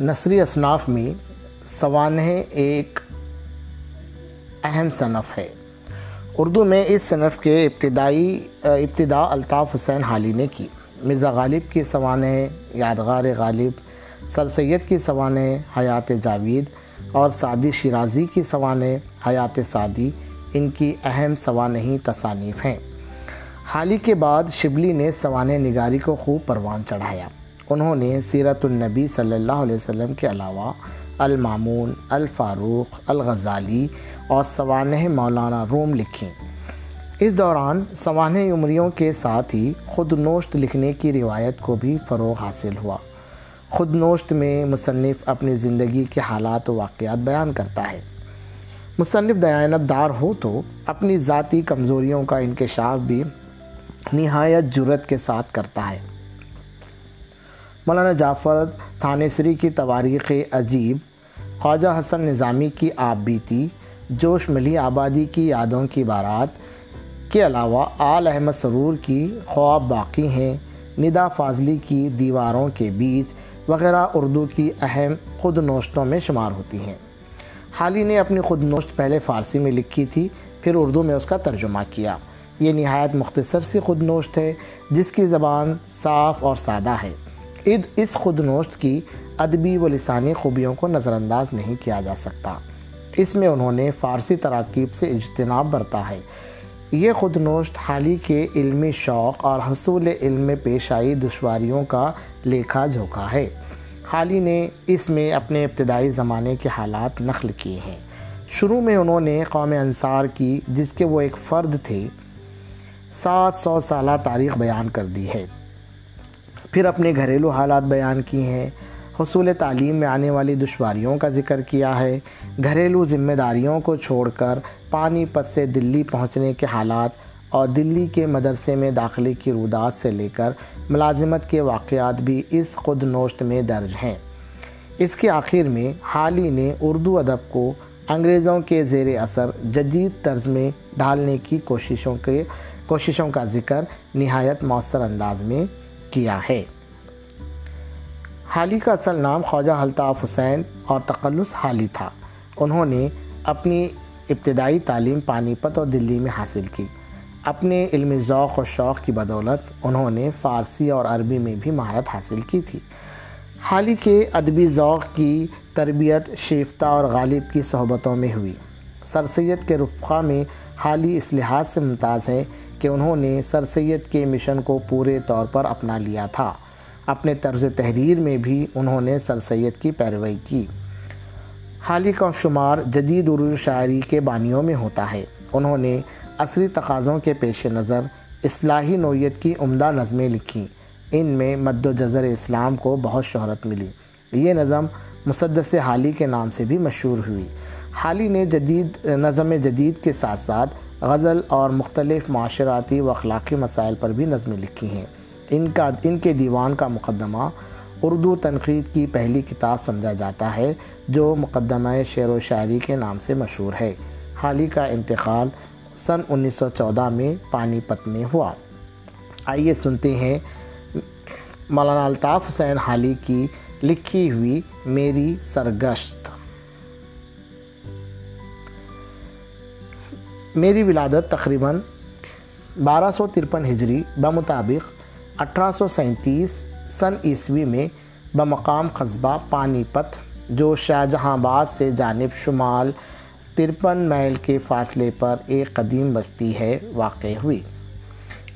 نثری اصناف میں سوانح ایک اہم صنف ہے۔ اردو میں اس صنف کے ابتدائی، ابتدا الطاف حسین حالی نے کی۔ مرزا غالب کی سوانح، یادگار غالب، سر سید کی سوانح، حیات جاوید اور سعدی شیرازی کی سوانح، حیات سعدی، ان کی اہم سوانحی تصانیف ہیں۔ حالی کے بعد شبلی نے سوانح نگاری کو خوب پروان چڑھایا۔ انہوں نے سیرت النبی صلی اللہ علیہ وسلم کے علاوہ المامون، الفاروق، الغزالی اور سوانح مولانا روم لکھیں۔ اس دوران سوانح عمریوں کے ساتھ ہی خود نوشت لکھنے کی روایت کو بھی فروغ حاصل ہوا۔ خود نوشت میں مصنف اپنی زندگی کے حالات و واقعات بیان کرتا ہے۔ مصنف دیانت دار ہو تو اپنی ذاتی کمزوریوں کا انکشاف بھی نہایت جرت کے ساتھ کرتا ہے۔ مولانا جعفر تھانسری کی تواریخ عجیب، خواجہ حسن نظامی کی آپ بیتی، جوش ملی آبادی کی یادوں کی بارات کے علاوہ آل احمد سرور کی خواب باقی ہیں، ندا فاضلی کی دیواروں کے بیچ وغیرہ اردو کی اہم خود نوشتوں میں شمار ہوتی ہیں۔ حالی نے اپنی خود نوشت پہلے فارسی میں لکھی تھی، پھر اردو میں اس کا ترجمہ کیا۔ یہ نہایت مختصر سی خود نوشت ہے، جس کی زبان صاف اور سادہ ہے۔ اس خود نوشت کی ادبی و لسانی خوبیوں کو نظر انداز نہیں کیا جا سکتا۔ اس میں انہوں نے فارسی تراکیب سے اجتناب برتا ہے۔ یہ خود نوشت حالی کے علمی شوق اور حصول علم پیش آئی دشواریوں کا لیکھا جھوکا ہے۔ حالی نے اس میں اپنے ابتدائی زمانے کے حالات نقل کیے ہیں۔ شروع میں انہوں نے قوم انصار کی، جس کے وہ ایک فرد تھے، سات سو سالہ تاریخ بیان کر دی ہے۔ پھر اپنے گھریلو حالات بیان کیے ہیں۔ حصول تعلیم میں آنے والی دشواریوں کا ذکر کیا ہے۔ گھریلو ذمہ داریوں کو چھوڑ کر پانی پت سے دلی پہنچنے کے حالات اور دلی کے مدرسے میں داخلے کی رودات سے لے کر ملازمت کے واقعات بھی اس خود نوشت میں درج ہیں۔ اس کے آخر میں حالی نے اردو ادب کو انگریزوں کے زیر اثر جدید طرز میں ڈھالنے کی کوششوں کے کوششوں کا ذکر نہایت مؤثر انداز میں کیا ہے۔ حالی کا اصل نام خواجہ الطاف حسین اور تقلص حالی تھا۔ انہوں نے اپنی ابتدائی تعلیم پانی پت اور دلی میں حاصل کی۔ اپنے علم ذوق و شوق کی بدولت انہوں نے فارسی اور عربی میں بھی مہارت حاصل کی تھی۔ حالی کے ادبی ذوق کی تربیت شیفتہ اور غالب کی صحبتوں میں ہوئی۔ سر سید کے رفقہ میں حالی اس لحاظ سے ممتاز ہے کہ انہوں نے سر سید کے مشن کو پورے طور پر اپنا لیا تھا۔ اپنے طرز تحریر میں بھی انہوں نے سر سید کی پیروئی کی۔ حالی کا شمار جدید اردو شاعری کے بانیوں میں ہوتا ہے۔ انہوں نے عصری تقاضوں کے پیش نظر اصلاحی نوعیت کی عمدہ نظمیں لکھیں۔ ان میں مد و جذر اسلام کو بہت شہرت ملی۔ یہ نظم مسدس حالی کے نام سے بھی مشہور ہوئی۔ حالی نے جدید، نظم جدید کے ساتھ ساتھ غزل اور مختلف معاشراتی و اخلاقی مسائل پر بھی نظمیں لکھی ہیں۔ ان کا، ان کے دیوان کا مقدمہ اردو تنقید کی پہلی کتاب سمجھا جاتا ہے، جو مقدمہ شعر و شاعری کے نام سے مشہور ہے۔ حالی کا انتقال سن انیس سو چودہ میں پانی پت میں ہوا۔ آئیے سنتے ہیں مولانا الطاف حسین حالی کی لکھی ہوئی میری سرگشت۔ میری ولادت تقریباً بارہ سو ترپن ہجری بمطابق اٹھارہ سو سینتیس سن عیسوی میں بمقام قصبہ پانی پت جو شاہ جہاں آباد سے جانب شمال ترپن میل کے فاصلے پر ایک قدیم بستی ہے واقع ہوئی۔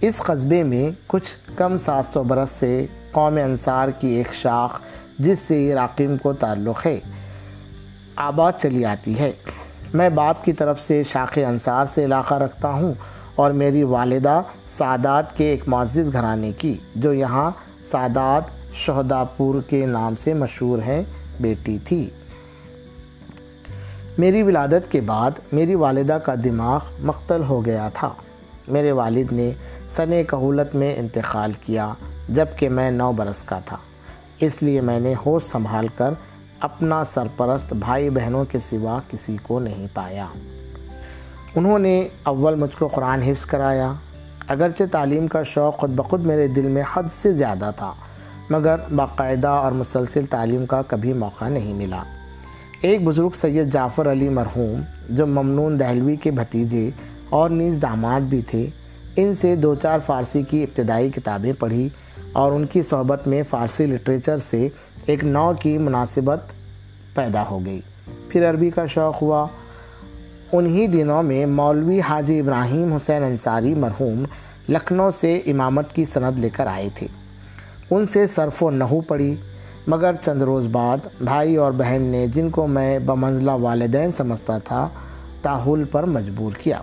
اس قصبے میں کچھ کم سات سو برس سے قوم انصار کی ایک شاخ جس سے راقیم کو تعلق ہے، آباد چلی آتی ہے۔ میں باپ کی طرف سے شاخ انصار سے علاقہ رکھتا ہوں اور میری والدہ سعدات کے ایک معزز گھرانے کی، جو یہاں سعدات شہداپور کے نام سے مشہور ہیں، بیٹی تھی۔ میری ولادت کے بعد میری والدہ کا دماغ مقتل ہو گیا تھا۔ میرے والد نے سن کہولت میں انتقال کیا جبکہ میں نو برس کا تھا۔ اس لیے میں نے ہوش سنبھال کر اپنا سرپرست بھائی بہنوں کے سوا کسی کو نہیں پایا۔ انہوں نے اول مجھ کو قرآن حفظ کرایا۔ اگرچہ تعلیم کا شوق خود بخود میرے دل میں حد سے زیادہ تھا، مگر باقاعدہ اور مسلسل تعلیم کا کبھی موقع نہیں ملا۔ ایک بزرگ سید جعفر علی مرحوم، جو ممنون دہلوی کے بھتیجے اور نیز داماد بھی تھے، ان سے دو چار فارسی کی ابتدائی کتابیں پڑھی اور ان کی صحبت میں فارسی لٹریچر سے ایک نو کی مناسبت پیدا ہو گئی۔ پھر عربی کا شوق ہوا۔ انہی دنوں میں مولوی حاجی ابراہیم حسین انصاری مرحوم لکھنؤ سے امامت کی سند لے کر آئے تھے۔ ان سے صرف و نحو پڑھی، مگر چند روز بعد بھائی اور بہن نے جن کو میں بمنزلہ والدین سمجھتا تھا تاحل پر مجبور کیا۔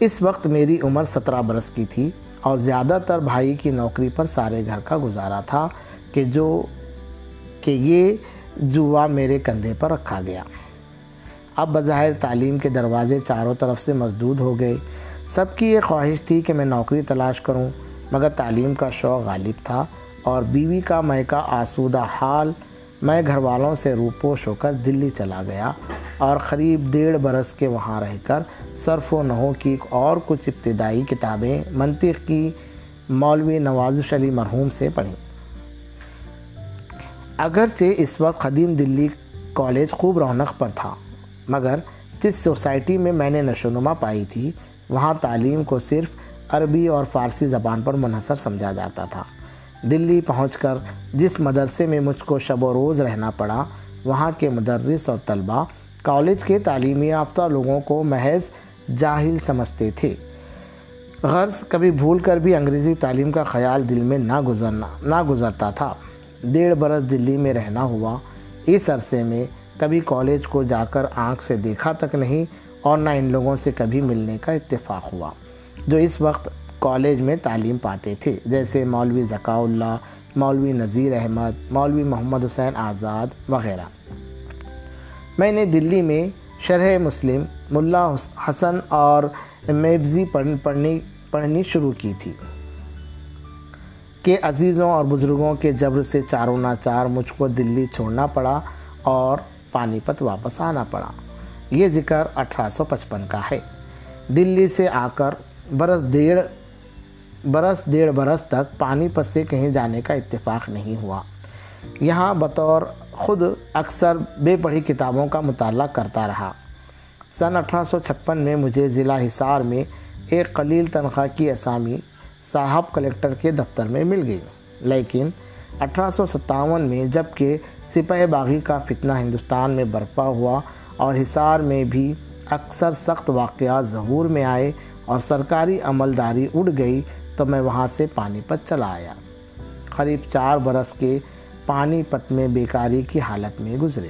اس وقت میری عمر سترہ برس کی تھی۔ اور زیادہ تر بھائی کی نوکری پر سارے گھر کا گزارا تھا کہ جو کہ یہ جوا میرے کندھے پر رکھا گیا۔ اب بظاہر تعلیم کے دروازے چاروں طرف سے مزدود ہو گئے۔ سب کی یہ خواہش تھی کہ میں نوکری تلاش کروں، مگر تعلیم کا شوق غالب تھا اور بیوی کا میں کا آسودہ حال میں گھر والوں سے روپوش ہو کر دلی چلا گیا۔ اور قریب ڈیڑھ برس کے وہاں رہ کر صرف و نحو کی اور کچھ ابتدائی کتابیں منطق کی مولوی نوازش علی مرحوم سے پڑھیں۔ اگرچہ اس وقت قدیم دلی کالج خوب رونق پر تھا، مگر جس سوسائٹی میں میں نے نشو نما پائی تھی، وہاں تعلیم کو صرف عربی اور فارسی زبان پر منحصر سمجھا جاتا تھا۔ دلی پہنچ کر جس مدرسے میں مجھ کو شب و روز رہنا پڑا، وہاں کے مدرس اور طلبہ کالج کے تعلیمی یافتہ لوگوں کو محض جاہل سمجھتے تھے۔ غرض کبھی بھول کر بھی انگریزی تعلیم کا خیال دل میں نہ گزرنا، نہ گزرتا تھا۔ ڈیڑھ برس دلی میں رہنا ہوا، اس عرصے میں کبھی کالج کو جا کر آنکھ سے دیکھا تک نہیں اور نہ ان لوگوں سے کبھی ملنے کا اتفاق ہوا، جو اس وقت کالج میں تعلیم پاتے تھے۔ جیسے مولوی ذکاء اللہ، مولوی نذیر احمد، مولوی محمد حسین آزاد وغیرہ۔ میں نے دلی میں شرح مسلم ملا حسن اور میبزی پڑھنی پڑھنی شروع کی تھی۔ کہ عزیزوں اور بزرگوں کے جبر سے چاروں ناچار مجھ کو دلی چھوڑنا پڑا اور پانی پت واپس آنا پڑا۔ یہ ذکر اٹھارہ سو پچپن کا ہے۔ دلی سے آ کر برس ڈیڑھ برس ڈیڑھ برس تک پانی پت سے کہیں جانے کا اتفاق نہیں ہوا۔ یہاں بطور خود اکثر بے پڑھی کتابوں کا مطالعہ کرتا رہا۔ سن اٹھارہ سو چھپن میں مجھے ضلع حصار میں ایک قلیل تنخواہ کی اسامی صاحب کلیکٹر کے دفتر میں مل گئی۔ لیکن اٹھارہ سو ستاون میں جبکہ سپہ باغی کا فتنہ ہندوستان میں برپا ہوا اور حصار میں بھی اکثر سخت واقعات ظہور میں آئے اور سرکاری عملداری اڑ گئی، تو میں وہاں سے پانی پت چلا آیا۔ قریب چار برس کے پانی پت میں بیکاری کی حالت میں گزرے۔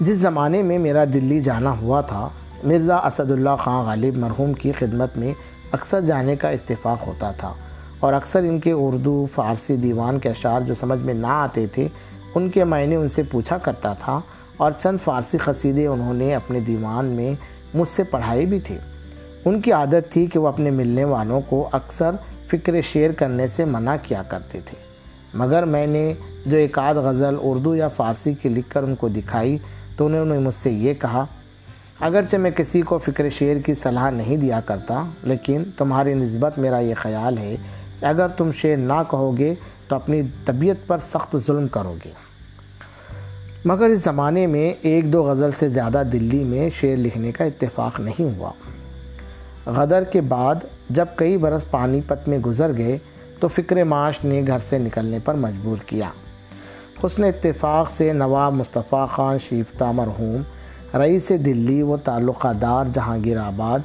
جس زمانے میں میرا دلی جانا ہوا تھا، مرزا اسد اللہ خان غالب مرحوم کی خدمت میں اکثر جانے کا اتفاق ہوتا تھا اور اکثر ان کے اردو، فارسی دیوان کے اشعار جو سمجھ میں نہ آتے تھے، ان کے معنی ان سے پوچھا کرتا تھا اور چند فارسی قصیدے انہوں نے اپنے دیوان میں مجھ سے پڑھائے بھی تھے۔ ان کی عادت تھی کہ وہ اپنے ملنے والوں کو اکثر فکر شعر کرنے سے منع کیا کرتے تھے۔ مگر میں نے جو ایک آدھ غزل اردو یا فارسی کی لکھ کر ان کو دکھائی تو انہوں نے مجھ سے یہ کہا، اگرچہ میں کسی کو فکر شعر کی صلاح نہیں دیا کرتا، لیکن تمہاری نسبت میرا یہ خیال ہے کہ اگر تم شعر نہ کہو گے تو اپنی طبیعت پر سخت ظلم کرو گے۔ مگر اس زمانے میں ایک دو غزل سے زیادہ دلی میں شعر لکھنے کا اتفاق نہیں ہوا۔ غدر کے بعد جب کئی برس پانی پت میں گزر گئے تو فکر معاش نے گھر سے نکلنے پر مجبور کیا۔ حسن اتفاق سے نواب مصطفیٰ خان شیفتہ مرحوم رئیس دلی و تعلقہ دار جہانگیر آباد،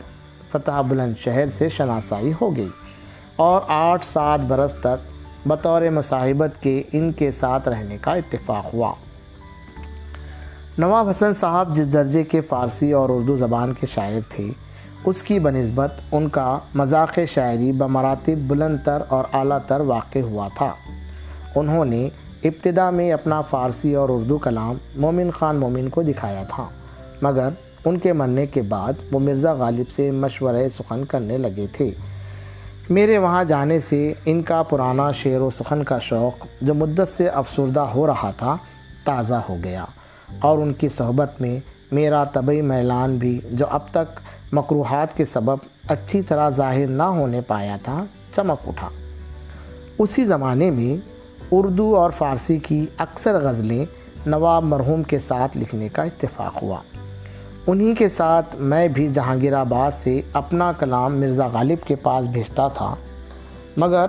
فتح بلند شہر سے شناسائی ہو گئی۔ اور آٹھ سات برس تک بطور مصاحبت کے ان کے ساتھ رہنے کا اتفاق ہوا۔ نواب حسن صاحب جس درجے کے فارسی اور اردو زبان کے شاعر تھے اس کی بنسبت ان کا مذاق شاعری بمراتب بلند تر اور اعلیٰ تر واقع ہوا تھا۔ انہوں نے ابتدا میں اپنا فارسی اور اردو کلام مومن خان مومن کو دکھایا تھا، مگر ان کے مرنے کے بعد وہ مرزا غالب سے مشورہ سخن کرنے لگے تھے۔ میرے وہاں جانے سے ان کا پرانا شعر و سخن کا شوق جو مدت سے افسردہ ہو رہا تھا تازہ ہو گیا اور ان کی صحبت میں میرا طبعی میلان بھی جو اب تک مقروحات کے سبب اچھی طرح ظاہر نہ ہونے پایا تھا، چمک اٹھا۔ اسی زمانے میں اردو اور فارسی کی اکثر غزلیں نواب مرحوم کے ساتھ لکھنے کا اتفاق ہوا۔ انہی کے ساتھ میں بھی جہانگیر آباد سے اپنا کلام مرزا غالب کے پاس بھیجتا تھا، مگر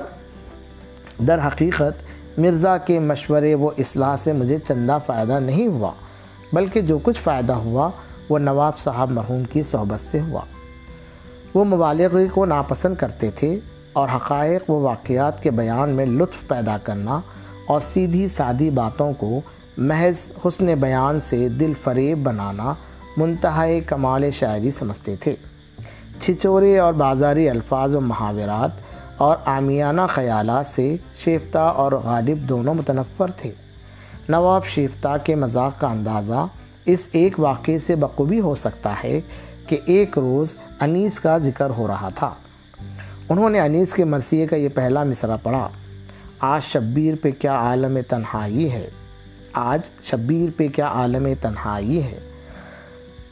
در حقیقت مرزا کے مشورے و اصلاح سے مجھے چندہ فائدہ نہیں ہوا، بلکہ جو کچھ فائدہ ہوا وہ نواب صاحب مرحوم کی صحبت سے ہوا۔ وہ مبالغی کو ناپسند کرتے تھے اور حقائق و واقعات کے بیان میں لطف پیدا کرنا اور سیدھی سادی باتوں کو محض حسن بیان سے دل فریب بنانا منتہائی کمال شاعری سمجھتے تھے۔ چھچورے اور بازاری الفاظ و محاورات اور آمیانہ خیالات سے شیفتہ اور غالب دونوں متنفر تھے۔ نواب شیفتہ کے مذاق کا اندازہ اس ایک واقعے سے بقوبی ہو سکتا ہے کہ ایک روز انیس کا ذکر ہو رہا تھا۔ انہوں نے انیس کے مرثیے کا یہ پہلا مصرع پڑھا۔ آج شبیر پہ کیا عالم تنہائی ہے؟ آج شبیر پہ کیا عالم تنہائی ہے؟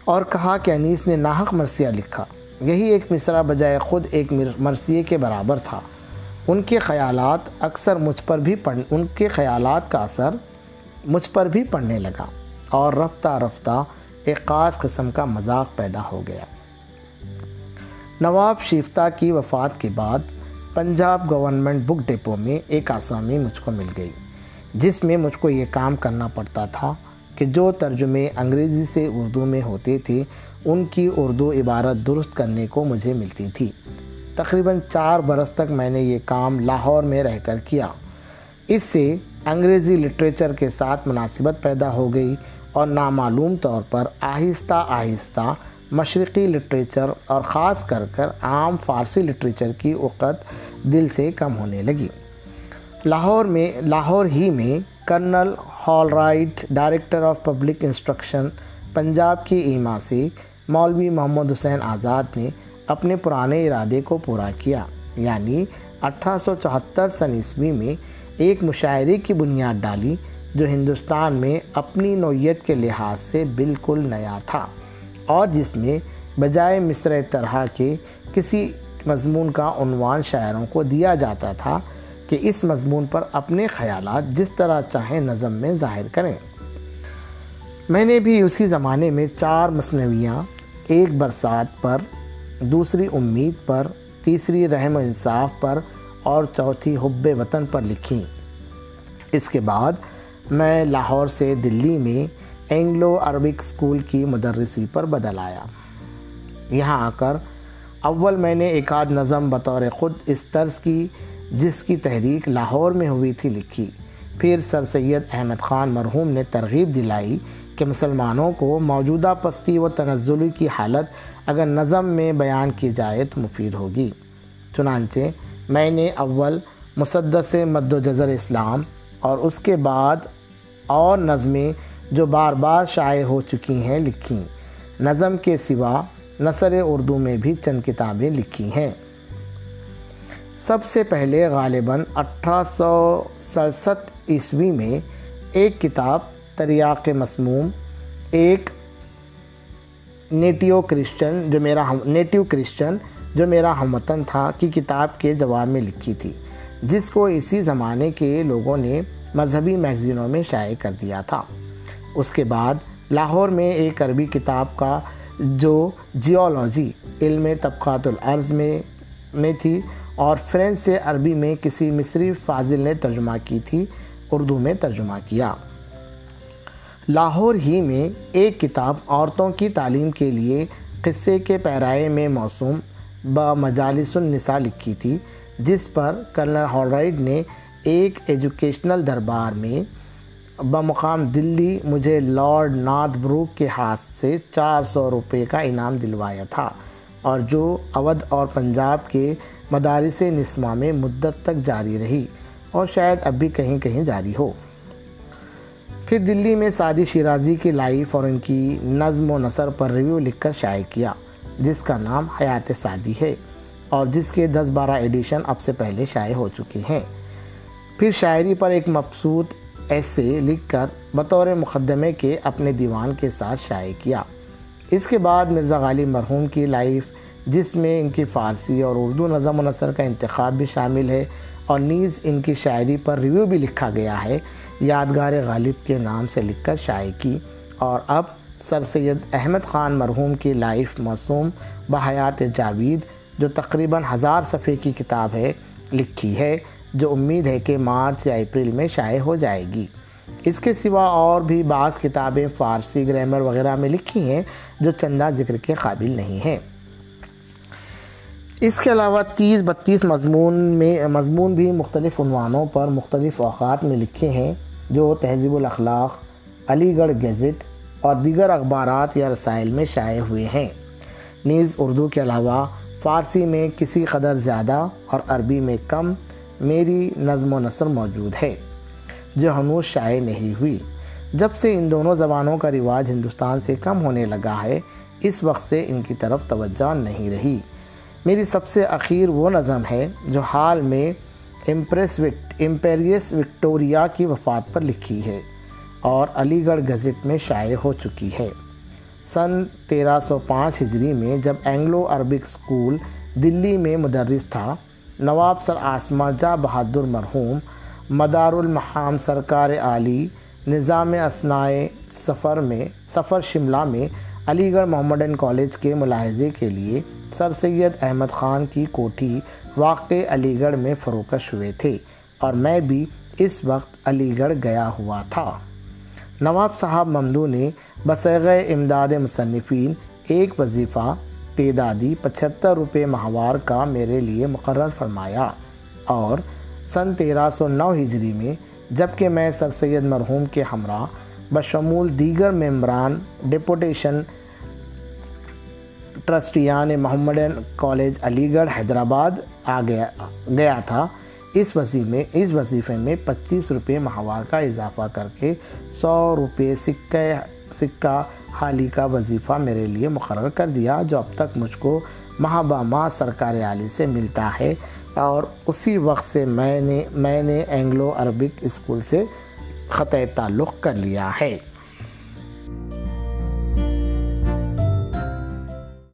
اور کہا کہ انیس نے ناحق مرثیہ لکھا۔ یہی ایک مصرع بجائے خود ایک مرثیے کے برابر تھا۔ ان کے خیالات اکثر مجھ پر بھی پڑھ، ان کے خیالات کا اثر مجھ پر بھی پڑھنے لگا۔ اور رفتہ رفتہ ایک خاص قسم کا مذاق پیدا ہو گیا۔ نواب شیفتہ کی وفات کے بعد پنجاب گورنمنٹ بک ڈپو میں ایک آسامی مجھ کو مل گئی، جس میں مجھ کو یہ کام کرنا پڑتا تھا کہ جو ترجمے انگریزی سے اردو میں ہوتے تھے، ان کی اردو عبارت درست کرنے کو مجھے ملتی تھی۔ تقریباً چار برس تک میں نے یہ کام لاہور میں رہ کر کیا۔ اس سے انگریزی لٹریچر کے ساتھ مناسبت پیدا ہو گئی اور نامعلوم طور پر آہستہ آہستہ مشرقی لٹریچر اور خاص کر کر عام فارسی لٹریچر کی وقت دل سے کم ہونے لگی۔ لاہور میں، لاہور ہی میں colonel Holroyd, director of public instruction, Punjab کی ایما سے مولوی محمد حسین آزاد نے اپنے پرانے ارادے کو پورا کیا۔ یعنی اٹھارہ سو چوہتر سن عیسوی میں ایک مشاعرے کی بنیاد ڈالی جو ہندوستان میں اپنی نوعیت کے لحاظ سے بالکل نیا تھا اور جس میں بجائے مصر طرح کے کسی مضمون کا عنوان شاعروں کو دیا جاتا تھا کہ اس مضمون پر اپنے خیالات جس طرح چاہیں نظم میں ظاہر کریں۔ میں نے بھی اسی زمانے میں چار مصنویاں ایک برسات پر، دوسری امید پر، تیسری رحم و انصاف پر اور چوتھی حب وطن پر لکھی اس کے بعد میں لاہور سے دلی میں اینگلو عربک اسکول کی مدرسی پر بدل آیا۔ یہاں آ کر اول میں نے ایک آدھ نظم بطور خود اس طرز کی، جس کی تحریک لاہور میں ہوئی تھی، لکھی۔ پھر سر سید احمد خان مرحوم نے ترغیب دلائی کہ مسلمانوں کو موجودہ پستی و تنزلی کی حالت اگر نظم میں بیان کی جائے تو مفید ہوگی۔ چنانچہ میں نے اول مصدس مد و جزر اسلام اور اس کے بعد اور نظمیں جو بار بار شائع ہو چکی ہیں لکھیں نظم کے سوا نثر اردو میں بھی چند کتابیں لکھی ہیں۔ سب سے پہلے غالباً اٹھارہ سو سڑسٹھ عیسوی میں ایک کتاب تریاق مسموم، ایک نیٹیو کرسچن جو میرا ہم نیٹیو کرسچن جو میرا ہم وطن تھا کی کتاب کے جواب میں لکھی تھی، جس کو اسی زمانے کے لوگوں نے مذہبی میگزینوں میں شائع کر دیا تھا۔ اس کے بعد لاہور میں ایک عربی کتاب کا جو جیولوجی، علم طبقات العرض میں میں تھی اور فرینچ سے عربی میں کسی مصری فاضل نے ترجمہ کی تھی، اردو میں ترجمہ کیا۔ لاہور ہی میں ایک کتاب عورتوں کی تعلیم کے لیے قصے کے پیرائے میں موسوم با مجالس النساء لکھی تھی، جس پر کرنل ہالرائڈ نے ایک ایجوکیشنل دربار میں بمقام دلی مجھے لارڈ نارتھ بروک کے ہاتھ سے چار سو روپے کا انعام دلوایا تھا اور جو اودھ اور پنجاب کے مدارس نسمہ میں مدت تک جاری رہی اور شاید اب بھی کہیں کہیں جاری ہو۔ پھر دلی میں سعدی شیرازی کی لائف اور ان کی نظم و نثر پر ریویو لکھ کر شائع کیا، جس کا نام حیات سعدی ہے اور جس کے دس بارہ ایڈیشن اب سے پہلے شائع ہو چکے ہیں۔ پھر شاعری پر ایک مبسوط ایسے لکھ کر بطور مقدمے کے اپنے دیوان کے ساتھ شائع کیا۔ اس کے بعد مرزا غالب مرحوم کی لائف، جس میں ان کی فارسی اور اردو نظم و نثر کا انتخاب بھی شامل ہے اور نیز ان کی شاعری پر ریویو بھی لکھا گیا ہے، یادگار غالب کے نام سے لکھ کر شائع کی۔ اور اب سر سید احمد خان مرحوم کی لائف موسوم بحیات جاوید، جو تقریباً ہزار صفحے کی کتاب ہے، لکھی ہے۔ جو امید ہے کہ مارچ یا اپریل میں شائع ہو جائے گی۔ اس کے سوا اور بھی بعض کتابیں فارسی گرامر وغیرہ میں لکھی ہیں جو چندہ ذکر کے قابل نہیں ہیں۔ اس کے علاوہ تیس بتیس مضمون میں مضمون بھی مختلف عنوانوں پر مختلف اوقات میں لکھے ہیں، جو تہذیب الاخلاق، علی گڑھ گیزٹ اور دیگر اخبارات یا رسائل میں شائع ہوئے ہیں۔ نیز اردو کے علاوہ فارسی میں کسی قدر زیادہ اور عربی میں کم میری نظم و نثر موجود ہے، جو ہنوز شائع نہیں ہوئی۔ جب سے ان دونوں زبانوں کا رواج ہندوستان سے کم ہونے لگا ہے، اس وقت سے ان کی طرف توجہ نہیں رہی۔ میری سب سے اخیر وہ نظم ہے، جو حال میں امپریس امپیریس وکٹوریا کی وفات پر لکھی ہے اور علی گڑھ گزٹ میں شائع ہو چکی ہے۔ سن تیرہ سو پانچ ہجری میں جب اینگلو عربک اسکول دلی میں مدرس تھا نواب سر آسما جا بہادر مرحوم، مدار المحام سرکار عالی، نظام اسنائے سفر میں، سفر شملہ میں علی گڑھ محمدن کالج کے ملاحظے کے لیے سر سید احمد خان کی کوٹھی واقع علی گڑھ میں فروکش ہوئے تھے اور میں بھی اس وقت علی گڑھ گیا ہوا تھا۔ نواب صاحب ممدو نے بسیغ امداد مصنفین ایک وظیفہ تعدادی پچھتر روپے ماہوار کا میرے لیے مقرر فرمایا اور سن تیرہ سو نو ہجری میں جبکہ میں سر سید مرحوم کے ہمراہ بشمول دیگر ممبران ڈپوٹیشن ٹرسٹیان محمدن کالج علی گڑھ حیدرآباد آ گیا گیا تھا، اس وظیفے میں، اس وظیفے میں پچیس روپے ماہوار کا اضافہ کر کے سو روپے سکہ سکہ حالی کا وظیفہ میرے لیے مقرر کر دیا، جو اب تک مجھ کو ماہ سرکار عالی سے ملتا ہے۔ اور اسی وقت سے میں نے میں نے اینگلو عربک اسکول سے خطۂ تعلق کر لیا ہے۔